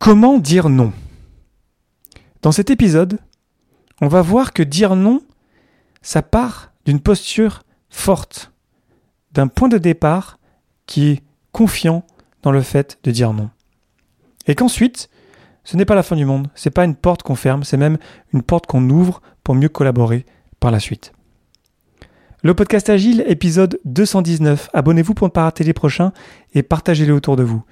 Comment dire non? Dans cet épisode, on va voir que dire non, ça part d'une posture forte, d'un point de départ qui est confiant dans le fait de dire non. Et qu'ensuite, ce n'est pas la fin du monde, c'est pas une porte qu'on ferme, c'est même une porte qu'on ouvre pour mieux collaborer par la suite. Le podcast Agile, épisode 219. Abonnez-vous pour ne pas rater les prochains et partagez-les autour de vous.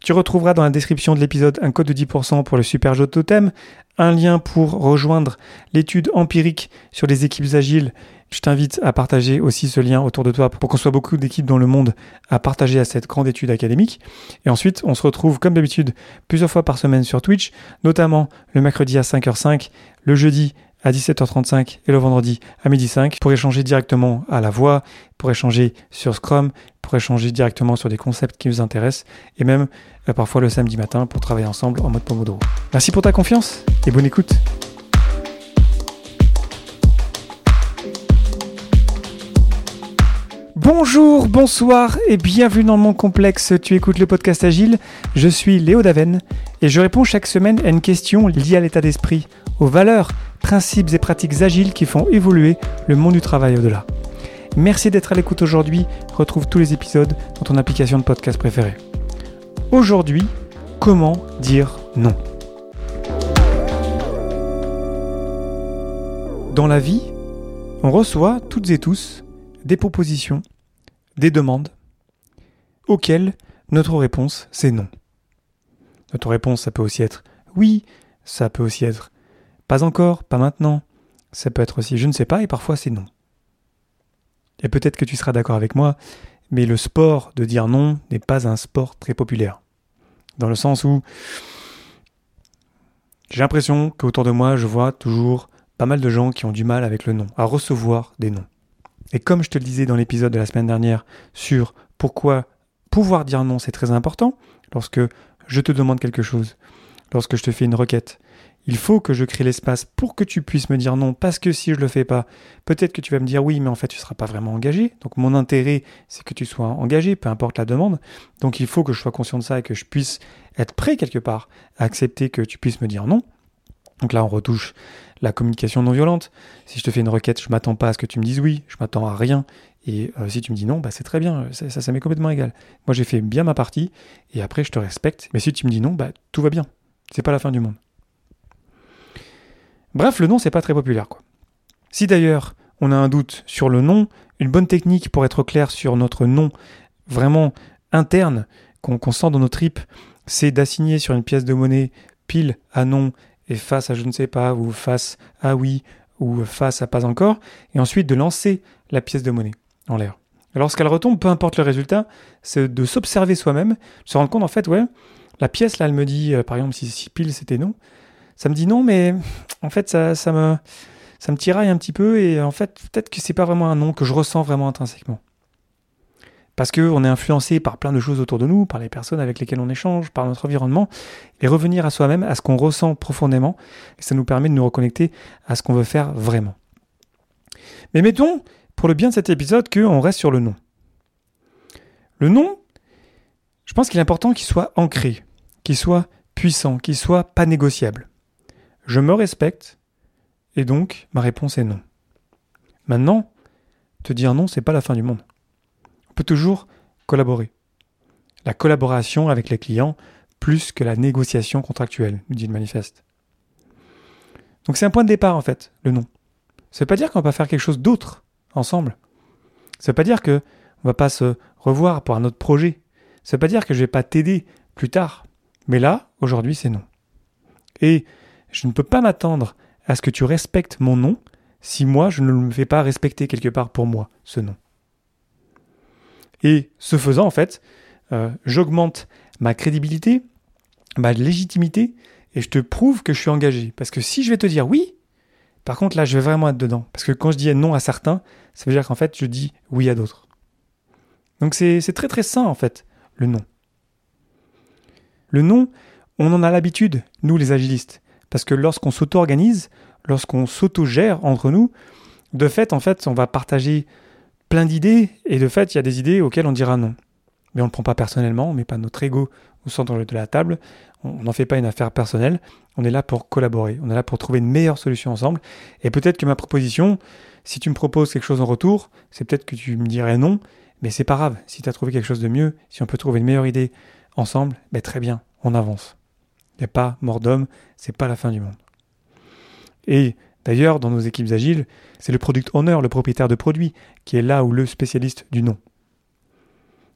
Tu retrouveras dans la description de l'épisode un code de 10% pour le super jeu de totem, un lien pour rejoindre l'étude empirique sur les équipes agiles. Je t'invite à partager aussi ce lien autour de toi pour qu'on soit beaucoup d'équipes dans le monde à partager à cette grande étude académique. Et ensuite, on se retrouve comme d'habitude plusieurs fois par semaine sur Twitch, notamment le mercredi à 5h05, le jeudi à 17h35 et le vendredi à 12h05 pour échanger directement à la voix, pour échanger sur Scrum, pour échanger directement sur des concepts qui vous intéressent et même euh, parfois le samedi matin pour travailler ensemble en mode Pomodoro. Merci pour ta confiance et bonne écoute. Bonjour, bonsoir et bienvenue dans le monde complexe. Tu écoutes le podcast Agile. Je suis Léo Daven et je réponds chaque semaine à une question liée à l'état d'esprit, aux valeurs, principes et pratiques agiles qui font évoluer le monde du travail au-delà. Merci d'être à l'écoute aujourd'hui. Retrouve tous les épisodes dans ton application de podcast préférée. Aujourd'hui, comment dire non? Dans la vie, on reçoit toutes et tous des propositions, des demandes, auxquelles notre réponse c'est non. Notre réponse, ça peut aussi être oui, ça peut aussi être pas encore, pas maintenant, ça peut être aussi je ne sais pas et parfois c'est non. Et peut-être que tu seras d'accord avec moi, mais le sport de dire non n'est pas un sport très populaire. Dans le sens où j'ai l'impression qu'autour de moi, je vois toujours pas mal de gens qui ont du mal avec le non, à recevoir des noms. Et comme je te le disais dans l'épisode de la semaine dernière sur pourquoi pouvoir dire non c'est très important, lorsque je te demande quelque chose, lorsque je te fais une requête, il faut que je crée l'espace pour que tu puisses me dire non, parce que si je le fais pas, peut-être que tu vas me dire oui, mais en fait tu seras pas vraiment engagé. Donc mon intérêt, c'est que tu sois engagé, peu importe la demande. Donc il faut que je sois conscient de ça et que je puisse être prêt quelque part à accepter que tu puisses me dire non. Donc là, on retouche la communication non violente. Si je te fais une requête, je m'attends pas à ce que tu me dises oui, je m'attends à rien. Et euh, si tu me dis non, bah c'est très bien, ça m'est complètement égal. Moi, j'ai fait bien ma partie et après, je te respecte. Mais si tu me dis non, bah tout va bien. C'est pas la fin du monde. Bref, le nom, c'est pas très populaire. Si d'ailleurs on a un doute sur le nom, une bonne technique pour être clair sur notre nom vraiment interne qu'on sent dans nos tripes, c'est d'assigner sur une pièce de monnaie pile à non et face à je ne sais pas, ou face à oui, ou face à pas encore, et ensuite de lancer la pièce de monnaie en l'air. Lorsqu'elle retombe, peu importe le résultat, c'est de s'observer soi-même, se rendre compte en fait, ouais, la pièce là, elle me dit, euh, par exemple, si pile c'était non, ça me dit non, mais en fait, ça, me, ça tiraille un petit peu et en fait, peut-être que c'est pas vraiment un non que je ressens vraiment intrinsèquement. Parce qu'on est influencé par plein de choses autour de nous, par les personnes avec lesquelles on échange, par notre environnement, et revenir à soi-même, à ce qu'on ressent profondément, ça nous permet de nous reconnecter à ce qu'on veut faire vraiment. Mais mettons, pour le bien de cet épisode, qu'on reste sur le nom. Le nom, je pense qu'il est important qu'il soit ancré, qu'il soit puissant, qu'il soit pas négociable. Je me respecte, et donc ma réponse est non. Maintenant, te dire non, c'est pas la fin du monde. On peut toujours collaborer. La collaboration avec les clients plus que la négociation contractuelle, nous dit le manifeste. Donc c'est un point de départ en fait, le non. Ça veut pas dire qu'on va pas faire quelque chose d'autre ensemble. Ça veut pas dire que on va pas se revoir pour un autre projet. Ça veut pas dire que je vais pas t'aider plus tard. Mais là, aujourd'hui, c'est non. Et je ne peux pas m'attendre à ce que tu respectes mon nom si moi je ne me fais pas respecter quelque part pour moi ce nom. Et ce faisant, en fait, euh, j'augmente ma crédibilité, ma légitimité, et je te prouve que je suis engagé. Parce que si je vais te dire oui, par contre là, je vais vraiment être dedans. Parce que quand je dis non à certains, ça veut dire qu'en fait, je dis oui à d'autres. Donc c'est très très sain, en fait, le non. Le non, on en a l'habitude, nous les agilistes. Parce que lorsqu'on s'auto-organise, lorsqu'on s'auto-gère entre nous, de fait, en fait, on va partager plein d'idées et de fait, il y a des idées auxquelles on dira non. mais on ne le prend pas personnellement, on ne met pas notre ego au centre de la table, on n'en fait pas une affaire personnelle, on est là pour collaborer, on est là pour trouver une meilleure solution ensemble. Et peut-être que ma proposition, si tu me proposes quelque chose en retour, c'est peut-être que tu me dirais non, mais c'est pas grave. Si tu as trouvé quelque chose de mieux, si on peut trouver une meilleure idée ensemble, ben très bien, on avance. Il n'y a pas mort d'homme, c'est pas la fin du monde. Et d'ailleurs, dans nos équipes agiles, c'est le product owner, le propriétaire de produit, qui est là où le spécialiste du nom.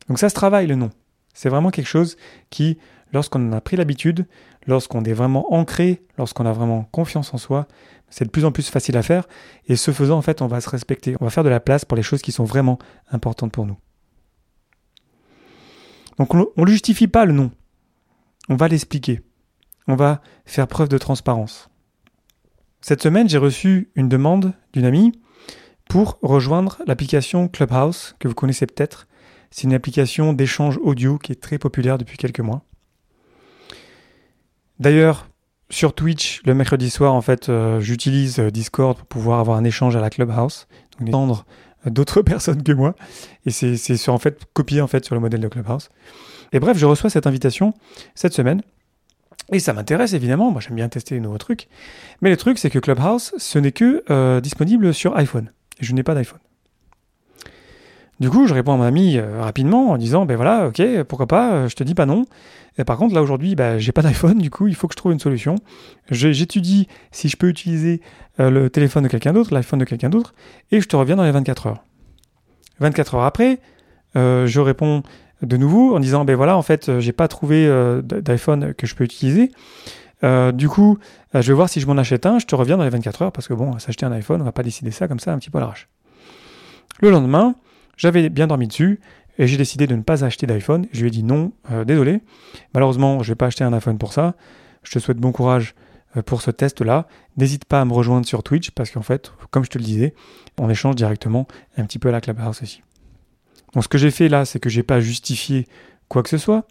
Donc ça se travaille le nom. C'est vraiment quelque chose qui, lorsqu'on a pris l'habitude, lorsqu'on est vraiment ancré, lorsqu'on a vraiment confiance en soi, c'est de plus en plus facile à faire. Et ce faisant, en fait, on va se respecter. On va faire de la place pour les choses qui sont vraiment importantes pour nous. Donc on ne justifie pas le nom. On va l'expliquer. On va faire preuve de transparence. Cette semaine, j'ai reçu une demande d'une amie pour rejoindre l'application Clubhouse, que vous connaissez peut-être. C'est une application d'échange audio qui est très populaire depuis quelques mois. D'ailleurs, sur Twitch, le mercredi soir, en fait, euh, j'utilise euh, Discord pour pouvoir avoir un échange à la Clubhouse, donc entendre d'autres personnes que moi. Et c'est copié sur le modèle de Clubhouse. Et bref, je reçois cette invitation cette semaine. Et ça m'intéresse évidemment, moi j'aime bien tester les nouveaux trucs. Mais le truc, c'est que Clubhouse, ce n'est que disponible sur iPhone. Et je n'ai pas d'iPhone. Du coup, je réponds à mon ami euh, rapidement en disant, ben voilà, ok, pourquoi pas, euh, je te dis pas non. Et par contre, là aujourd'hui, ben, j'ai pas d'iPhone, du coup, il faut que je trouve une solution. J'étudie si je peux utiliser euh, le téléphone de quelqu'un d'autre, l'iPhone de quelqu'un d'autre, et je te reviens dans les 24 heures. 24 heures après, je réponds de nouveau en disant, ben voilà, en fait, j'ai pas trouvé d'iPhone que je peux utiliser. du coup, je vais voir si je m'en achète un, je te reviens dans les 24 heures, parce que bon, s'acheter un iPhone, on va pas décider ça comme ça un petit peu à l'arrache. Le lendemain, j'avais bien dormi dessus et j'ai décidé de ne pas acheter d'iPhone. Je lui ai dit non, euh, désolé. Malheureusement, je vais pas acheter un iPhone pour ça. Je te souhaite bon courage euh, pour ce test-là. N'hésite pas à me rejoindre sur Twitch parce qu'en fait, comme je te le disais, on échange directement un petit peu à la Clubhouse aussi. Donc ce que j'ai fait là, c'est que j'ai pas justifié quoi que ce soit.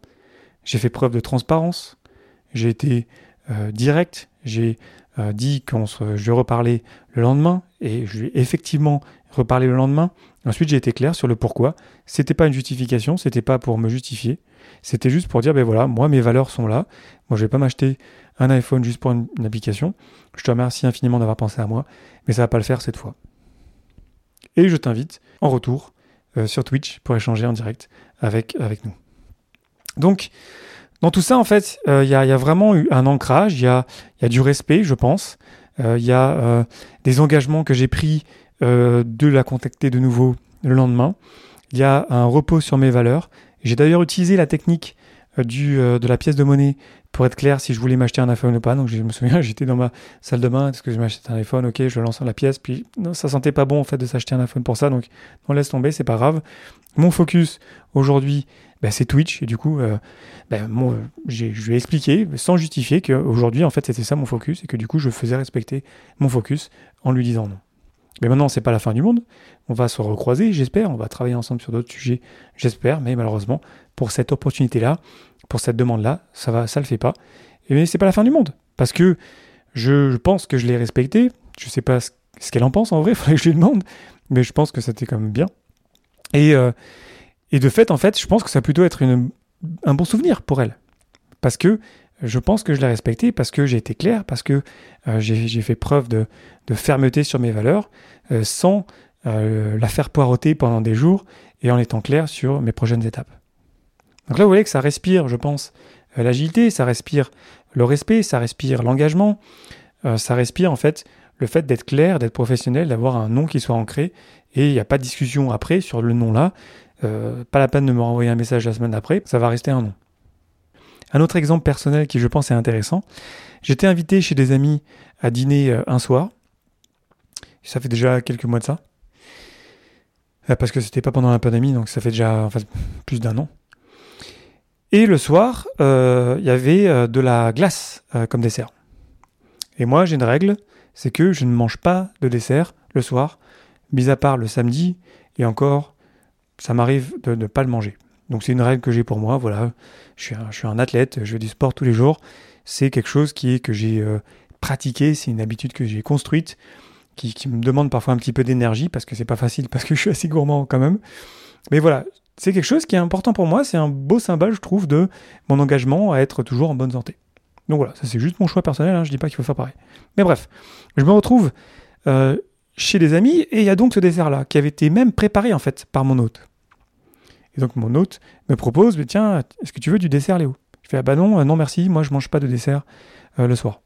J'ai fait preuve de transparence. J'ai été euh, direct. J'ai dit qu'on se, je reparlais le lendemain et je lui ai effectivement reparlé le lendemain. Ensuite, j'ai été clair sur le pourquoi. C'était pas une justification, c'était pas pour me justifier. C'était juste pour dire, ben voilà, moi, mes valeurs sont là. Moi, je vais pas m'acheter un iPhone juste pour une, application. Je te remercie infiniment d'avoir pensé à moi, mais ça va pas le faire cette fois. Et je t'invite en retour euh, sur Twitch pour échanger en direct avec, nous. Donc, dans tout ça, en fait, euh, il y, a, vraiment eu un ancrage, il y a, du respect, je pense. Euh, il y a des engagements que j'ai pris euh, de la contacter de nouveau le lendemain. Il y a un repos sur mes valeurs. J'ai d'ailleurs utilisé la technique euh, du, euh, de la pièce de monnaie pour être clair si je voulais m'acheter un iPhone ou pas. Donc je me souviens, j'étais dans ma salle de bain, est-ce que je m'achète un iPhone Ok, je lance la pièce, puis non, ça sentait pas bon en fait de s'acheter un iPhone pour ça, donc on laisse tomber, c'est pas grave. Mon focus aujourd'hui, ben, c'est Twitch, et du coup, ben, je lui ai expliqué, sans justifier, qu'aujourd'hui, en fait, c'était ça mon focus, et que du coup, je faisais respecter mon focus en lui disant non. Mais maintenant, c'est pas la fin du monde. On va se recroiser, j'espère. On va travailler ensemble sur d'autres sujets, j'espère. Mais malheureusement, pour cette opportunité-là, pour cette demande-là, ça va, ça le fait pas. Et mais c'est pas la fin du monde, parce que je, pense que je l'ai respecté. Je sais pas ce, qu'elle en pense en vrai. Il faudrait que je lui demande, mais je pense que c'était quand même bien. Et euh, de fait, en fait, je pense que ça va plutôt être un bon souvenir pour elle, parce que je pense que je l'ai respecté parce que j'ai été clair, parce que euh, j'ai fait preuve de, fermeté sur mes valeurs, euh, sans euh, la faire poireauter pendant des jours et en étant clair sur mes prochaines étapes. Donc là, vous voyez que ça respire, je pense, l'agilité, ça respire le respect, ça respire l'engagement, ça respire en fait le fait d'être clair, d'être professionnel, d'avoir un nom qui soit ancré, et il n'y a pas de discussion après sur le nom là. pas la peine de me renvoyer un message la semaine d'après, ça va rester un nom. Un autre exemple personnel qui je pense est intéressant, j'étais invité chez des amis à dîner euh, un soir. Ça fait déjà quelques mois de ça. Euh, parce que c'était pas pendant la pandémie, donc ça fait déjà plus d'un an. Et le soir, euh, il y avait de la glace comme dessert. Et moi, j'ai une règle, c'est que je ne mange pas de dessert le soir, mis à part le samedi, et encore, ça m'arrive de ne pas le manger. Donc c'est une règle que j'ai pour moi, voilà. Je suis, un, athlète, je fais du sport tous les jours. C'est quelque chose qui est que j'ai euh, pratiqué, c'est une habitude que j'ai construite, qui, me demande parfois un petit peu d'énergie parce que c'est pas facile, parce que je suis assez gourmand quand même. Mais voilà, c'est quelque chose qui est important pour moi. C'est un beau symbole, je trouve, de mon engagement à être toujours en bonne santé. Donc voilà, ça c'est juste mon choix personnel. Hein, je dis pas qu'il faut faire pareil. Mais bref, je me retrouve euh, chez des amis et il y a donc ce dessert-là qui avait été même préparé en fait par mon hôte. Et donc mon hôte me propose, mais tiens, est-ce que tu veux du dessert, Léo? Je fais ah bah non, euh, non merci, moi je mange pas de dessert euh, le soir.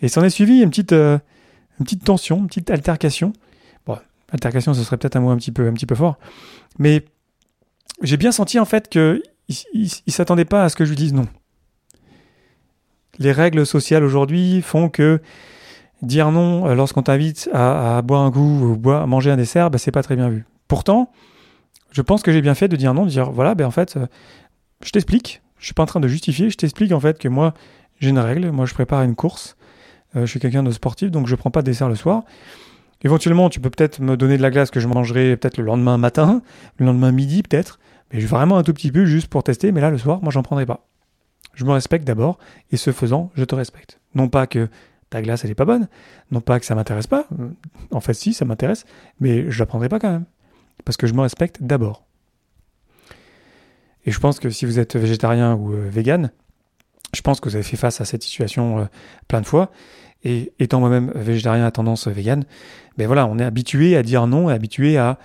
Et s'en est suivi une petite, une petite tension, une petite altercation. Bon, altercation, ce serait peut-être un mot un petit peu, un petit peu fort, mais j'ai bien senti en fait que il, s'attendait pas à ce que je lui dise non. Les règles sociales aujourd'hui font que dire non euh, lorsqu'on t'invite à, boire un goût ou boire, manger un dessert, bah, c'est pas très bien vu. Pourtant, je pense que j'ai bien fait de dire non, de dire voilà, ben en fait, euh, je t'explique, je suis pas en train de justifier, je t'explique en fait que moi j'ai une règle, moi je prépare une course, euh, je suis quelqu'un de sportif, donc je prends pas de dessert le soir. Éventuellement, tu peux peut-être me donner de la glace que je mangerai peut-être le lendemain matin, le lendemain midi peut-être, mais vraiment un tout petit peu juste pour tester, mais là le soir, moi j'en prendrai pas. Je me respecte d'abord, et ce faisant, je te respecte. Non pas que ta glace elle est pas bonne, non pas que ça m'intéresse pas, en fait si, ça m'intéresse, mais je la prendrai pas quand même. Parce que je me respecte d'abord. Et je pense que si vous êtes végétarien ou euh, vegan, je pense que vous avez fait face à cette situation euh, plein de fois. Et étant moi-même végétarien à tendance vegan, ben voilà, on est habitué à dire non habitué à,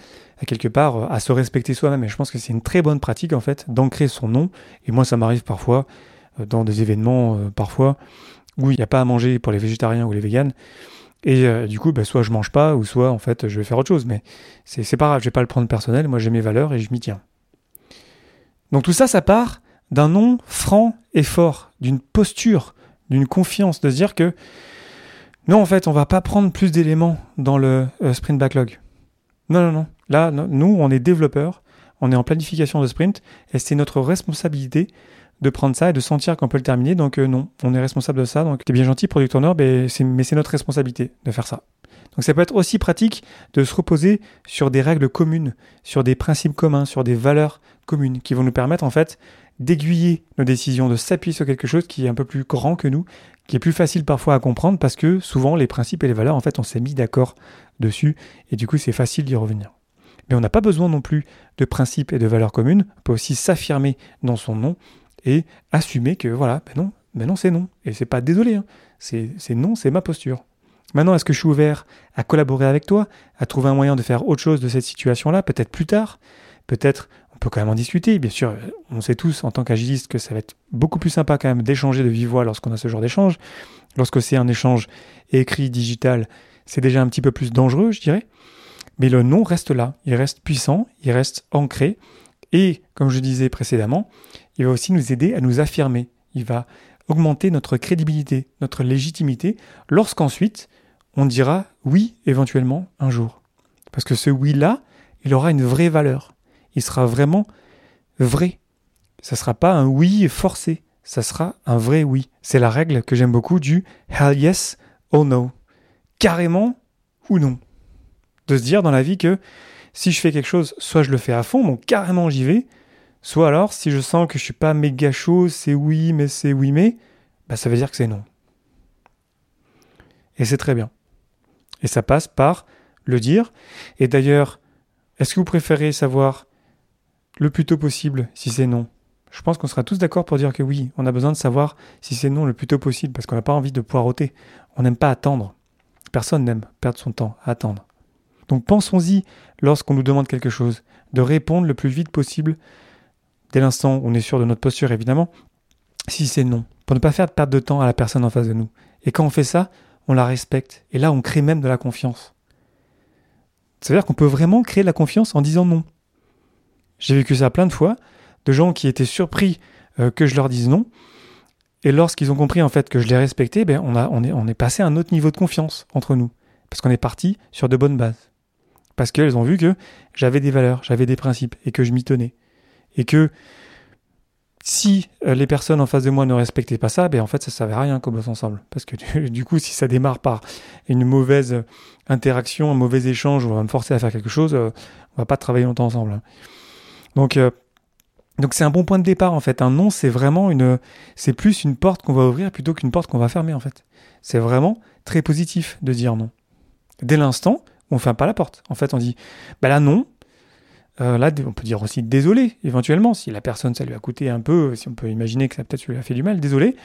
quelque part euh, à se respecter soi-même. Et je pense que c'est une très bonne pratique en fait d'ancrer son nom. Et moi, ça m'arrive parfois dans des événements, parfois où il n'y a pas à manger pour les végétariens ou les véganes. Et du coup, ben, soit je mange pas, ou soit en fait je vais faire autre chose. Mais c'est pas grave, je vais pas le prendre personnel. Moi, j'ai mes valeurs et je m'y tiens. Donc tout ça, ça part d'un nom franc et fort, d'une posture, d'une confiance, de se dire que non, en fait, on va pas prendre plus d'éléments dans le euh, sprint backlog. Non, non, non. Là, nous, on est développeurs, on est en planification de sprint, et c'est notre responsabilité de prendre ça et de sentir qu'on peut le terminer. Donc euh, non, on est responsable de ça. Donc es bien gentil, product owner, mais c'est notre responsabilité de faire ça. Donc ça peut être aussi pratique de se reposer sur des règles communes, sur des principes communs, sur des valeurs communes qui vont nous permettre en fait d'aiguiller nos décisions, de s'appuyer sur quelque chose qui est un peu plus grand que nous, qui est plus facile parfois à comprendre parce que souvent les principes et les valeurs, en fait, on s'est mis d'accord dessus et du coup c'est facile d'y revenir. Mais on n'a pas besoin non plus de principes et de valeurs communes, on peut aussi s'affirmer dans son nom et assumer que voilà, ben non, ben non c'est non. Et c'est pas désolé, hein. c'est non, c'est ma posture. Maintenant, est-ce que je suis ouvert à collaborer avec toi, à trouver un moyen de faire autre chose de cette situation-là, peut-être plus tard? Peut-être on peut quand même en discuter. Bien sûr, on sait tous en tant qu'agiliste que ça va être beaucoup plus sympa quand même d'échanger de vive voix lorsqu'on a ce genre d'échange. Lorsque c'est un échange écrit, digital, c'est déjà un petit peu plus dangereux, je dirais. Mais le nom reste là, il reste puissant, il reste ancré. Et, comme je disais précédemment, il va aussi nous aider à nous affirmer. Il va augmenter notre crédibilité, notre légitimité, lorsqu'ensuite on dira oui éventuellement un jour. Parce que ce oui-là, il aura une vraie valeur il sera vraiment vrai. Ça ne sera pas un oui forcé, ça sera un vrai oui. C'est la règle que j'aime beaucoup du hell yes or no. Carrément ou non. De se dire dans la vie que si je fais quelque chose, soit je le fais à fond, donc carrément j'y vais, soit alors si je sens que je suis pas méga chaud, c'est oui mais c'est oui mais, bah ça veut dire que c'est non. Et c'est très bien. Et ça passe par le dire. Et d'ailleurs, est-ce que vous préférez savoir le plus tôt possible si c'est non? Je pense qu'on sera tous d'accord pour dire que oui, on a besoin de savoir si c'est non le plus tôt possible parce qu'on n'a pas envie de poireauter. On n'aime pas attendre. Personne n'aime perdre son temps à attendre. Donc pensons-y lorsqu'on nous demande quelque chose, de répondre le plus vite possible, dès l'instant où on est sûr de notre posture évidemment, si c'est non, pour ne pas faire de perte de temps à la personne en face de nous. Et quand on fait ça, on la respecte. Et là, on crée même de la confiance. Ça veut dire qu'on peut vraiment créer de la confiance en disant non. J'ai vécu ça plein de fois, de gens qui étaient surpris euh, que je leur dise non. Et lorsqu'ils ont compris en fait que je les respectais, ben, on, a, on, est, on est passé à un autre niveau de confiance entre nous. Parce qu'on est parti sur de bonnes bases. Parce qu'elles ont vu que j'avais des valeurs, j'avais des principes et que je m'y tenais. Et que si euh, les personnes en face de moi ne respectaient pas ça, ben en fait ça ne servait à rien bosse ensemble. Parce que du coup, si ça démarre par une mauvaise interaction, un mauvais échange, on va me forcer à faire quelque chose, euh, on va pas travailler longtemps ensemble. Hein. Donc, euh, donc c'est un bon point de départ en fait. Un non, c'est vraiment une, c'est plus une porte qu'on va ouvrir plutôt qu'une porte qu'on va fermer en fait. C'est vraiment très positif de dire non. Dès l'instant, on ferme pas la porte. En fait, on dit, bah là non, euh, là, on peut dire aussi désolé, éventuellement, si la personne, ça lui a coûté un peu, si on peut imaginer que ça peut-être lui a fait du mal, désolé.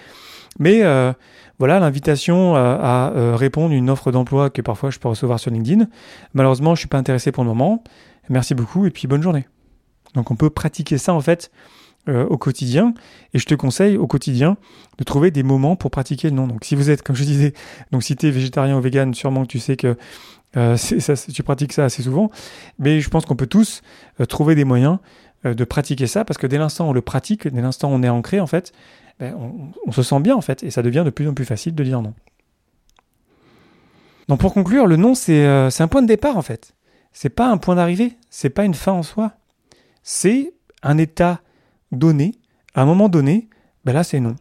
Mais euh, voilà, l'invitation à, euh, répondre à une offre d'emploi que parfois je peux recevoir sur LinkedIn. Malheureusement, je suis pas intéressé pour le moment. Merci beaucoup et puis bonne journée. Donc on peut pratiquer ça en fait au quotidien. Et je te conseille au quotidien de trouver des moments pour pratiquer le non. Donc si vous êtes, comme je disais, donc si tu es végétarien ou vegan, sûrement que tu sais que euh, tu pratiques ça assez souvent. Mais je pense qu'on peut tous euh, trouver des moyens euh, de pratiquer ça parce que dès l'instant où on le pratique, dès l'instant où on est ancré, en fait, ben, on, se sent bien, en fait, et ça devient de plus en plus facile de dire non. Donc pour conclure, le non, c'est un point de départ, en fait. C'est pas un point d'arrivée, c'est pas une fin en soi. C'est un état donné, à un moment donné, ben là c'est non.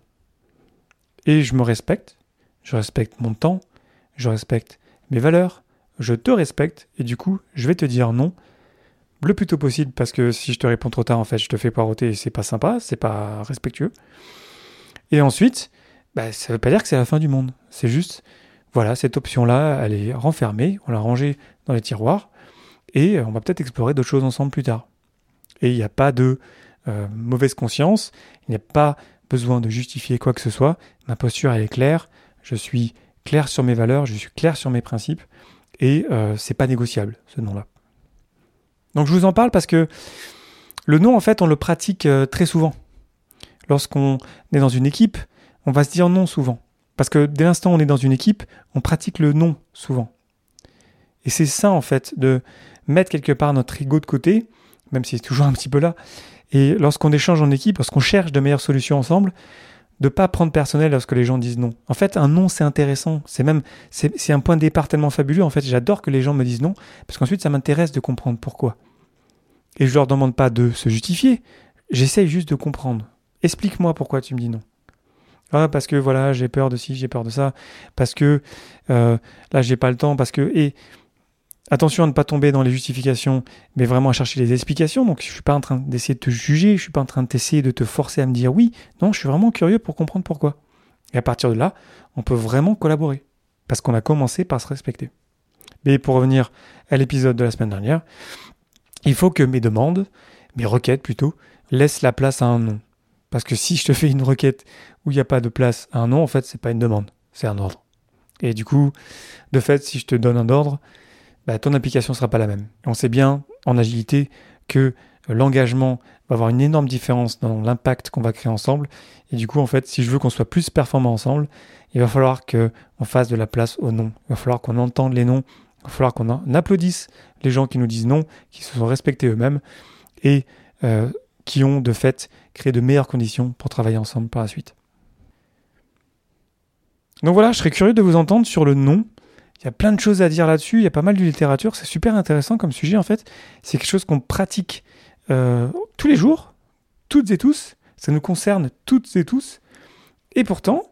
Et je me respecte, je respecte mon temps, je respecte mes valeurs, je te respecte et du coup, je vais te dire non le plus tôt possible parce que si je te réponds trop tard, en fait, je te fais poireauter et c'est pas sympa, c'est pas respectueux. Et ensuite, bah, ça veut pas dire que c'est la fin du monde. C'est juste, voilà, cette option-là, elle est renfermée, on l'a rangée dans les tiroirs et on va peut-être explorer d'autres choses ensemble plus tard. Et il n'y a pas de euh, mauvaise conscience, il n'y a pas besoin de justifier quoi que ce soit. Ma posture, elle est claire. Je suis clair sur mes valeurs, je suis clair sur mes principes et euh, c'est pas négociable ce nom-là. Donc je vous en parle parce que le nom en fait on le pratique euh, très souvent. Lorsqu'on est dans une équipe, on va se dire non souvent. Parce que dès l'instant où on est dans une équipe, on pratique le non souvent. Et c'est ça en fait, de mettre quelque part notre ego de côté, même si c'est toujours un petit peu là. Et lorsqu'on échange en équipe, lorsqu'on cherche de meilleures solutions ensemble, de pas prendre personnel lorsque les gens disent non. En fait, un non, c'est intéressant. C'est même, c'est un point de départ tellement fabuleux. En fait, j'adore que les gens me disent non, parce qu'ensuite, ça m'intéresse de comprendre pourquoi. Et je leur demande pas de se justifier. J'essaye juste de comprendre. Explique-moi pourquoi tu me dis non. Ah, parce que voilà, j'ai peur de ci, j'ai peur de ça. Parce que euh, là, j'ai pas le temps. Parce que et Attention à ne pas tomber dans les justifications, mais vraiment à chercher les explications. Donc, je suis pas en train d'essayer de te juger, je suis pas en train d'essayer de te forcer à me dire oui. Non, je suis vraiment curieux pour comprendre pourquoi. Et à partir de là, on peut vraiment collaborer. Parce qu'on a commencé par se respecter. Mais pour revenir à l'épisode de la semaine dernière, il faut que mes demandes, mes requêtes plutôt, laissent la place à un nom. Parce que si je te fais une requête où il n'y a pas de place à un nom, en fait, c'est pas une demande, c'est un ordre. Et du coup, de fait, si je te donne un ordre, bah, ton application ne sera pas la même. on sait bien en agilité que euh, l'engagement va avoir une énorme différence dans l'impact qu'on va créer ensemble. Et du coup, en fait, si je veux qu'on soit plus performant ensemble, il va falloir qu'on fasse de la place aux noms. Il va falloir qu'on entende les noms. Il va falloir qu'on applaudisse les gens qui nous disent non, qui se sont respectés eux-mêmes et euh, qui ont de fait créé de meilleures conditions pour travailler ensemble par la suite. Donc voilà, je serais curieux de vous entendre sur le non. Il y a plein de choses à dire là-dessus, il y a pas mal de littérature, c'est super intéressant comme sujet en fait. C'est quelque chose qu'on pratique euh, tous les jours, toutes et tous, ça nous concerne toutes et tous. Et pourtant,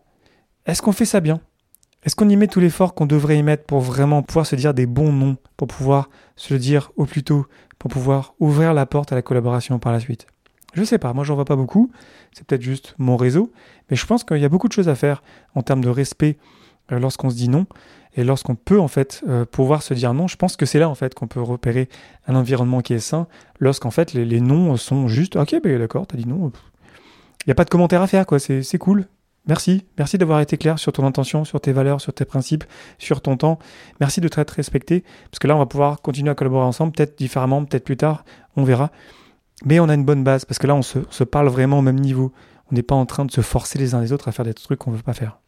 est-ce qu'on fait ça bien? Est-ce qu'on y met tout l'effort qu'on devrait y mettre pour vraiment pouvoir se dire des bons noms, pour pouvoir se le dire au plus tôt, pour pouvoir ouvrir la porte à la collaboration par la suite? Je sais pas, moi j'en vois pas beaucoup, c'est peut-être juste mon réseau, mais je pense qu'il y a beaucoup de choses à faire en termes de respect lorsqu'on se dit non. Et lorsqu'on peut en fait euh, pouvoir se dire non, je pense que c'est là en fait qu'on peut repérer un environnement qui est sain. Lorsqu'en fait les, les, noms sont juste ok, ben d'accord, t'as dit non. Il n'y a pas de commentaire à faire quoi, c'est cool. Merci, merci d'avoir été clair sur ton intention, sur tes valeurs, sur tes principes, sur ton temps. Merci de t'être respecté, parce que là on va pouvoir continuer à collaborer ensemble, peut-être différemment, peut-être plus tard, on verra. Mais on a une bonne base, parce que là on se, se parle vraiment au même niveau. On n'est pas en train de se forcer les uns les autres à faire des trucs qu'on ne veut pas faire.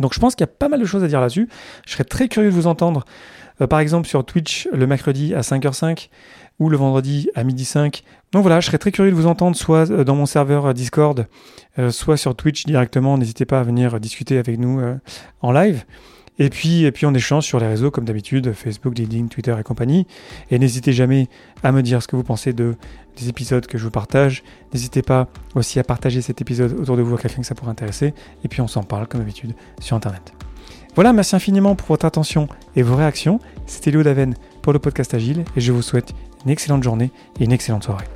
Donc je pense qu'il y a pas mal de choses à dire là-dessus. Je serais très curieux de vous entendre, euh, par exemple sur Twitch le mercredi à 5h05 ou le vendredi à midi 5. Donc voilà, je serais très curieux de vous entendre soit euh, dans mon serveur euh, Discord, soit sur Twitch directement. N'hésitez pas à venir discuter avec nous en live. Et puis, et puis on échange sur les réseaux comme d'habitude, Facebook, LinkedIn, Twitter et compagnie. Et n'hésitez jamais à me dire ce que vous pensez de, des épisodes que je vous partage. N'hésitez pas aussi à partager cet épisode autour de vous à quelqu'un que ça pourrait intéresser. Et puis on s'en parle comme d'habitude sur Internet. Voilà, merci infiniment pour votre attention et vos réactions. C'était Léo Daven pour le podcast Agile et je vous souhaite une excellente journée et une excellente soirée.